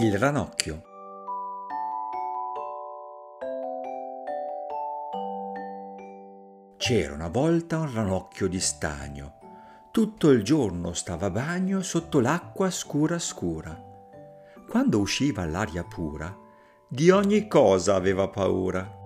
Il ranocchio. C'era una volta un ranocchio di stagno. Tutto il giorno stava a bagno sotto l'acqua scura scura. Quando usciva all'aria pura, di ogni cosa aveva paura.